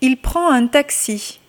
Il prend un taxi.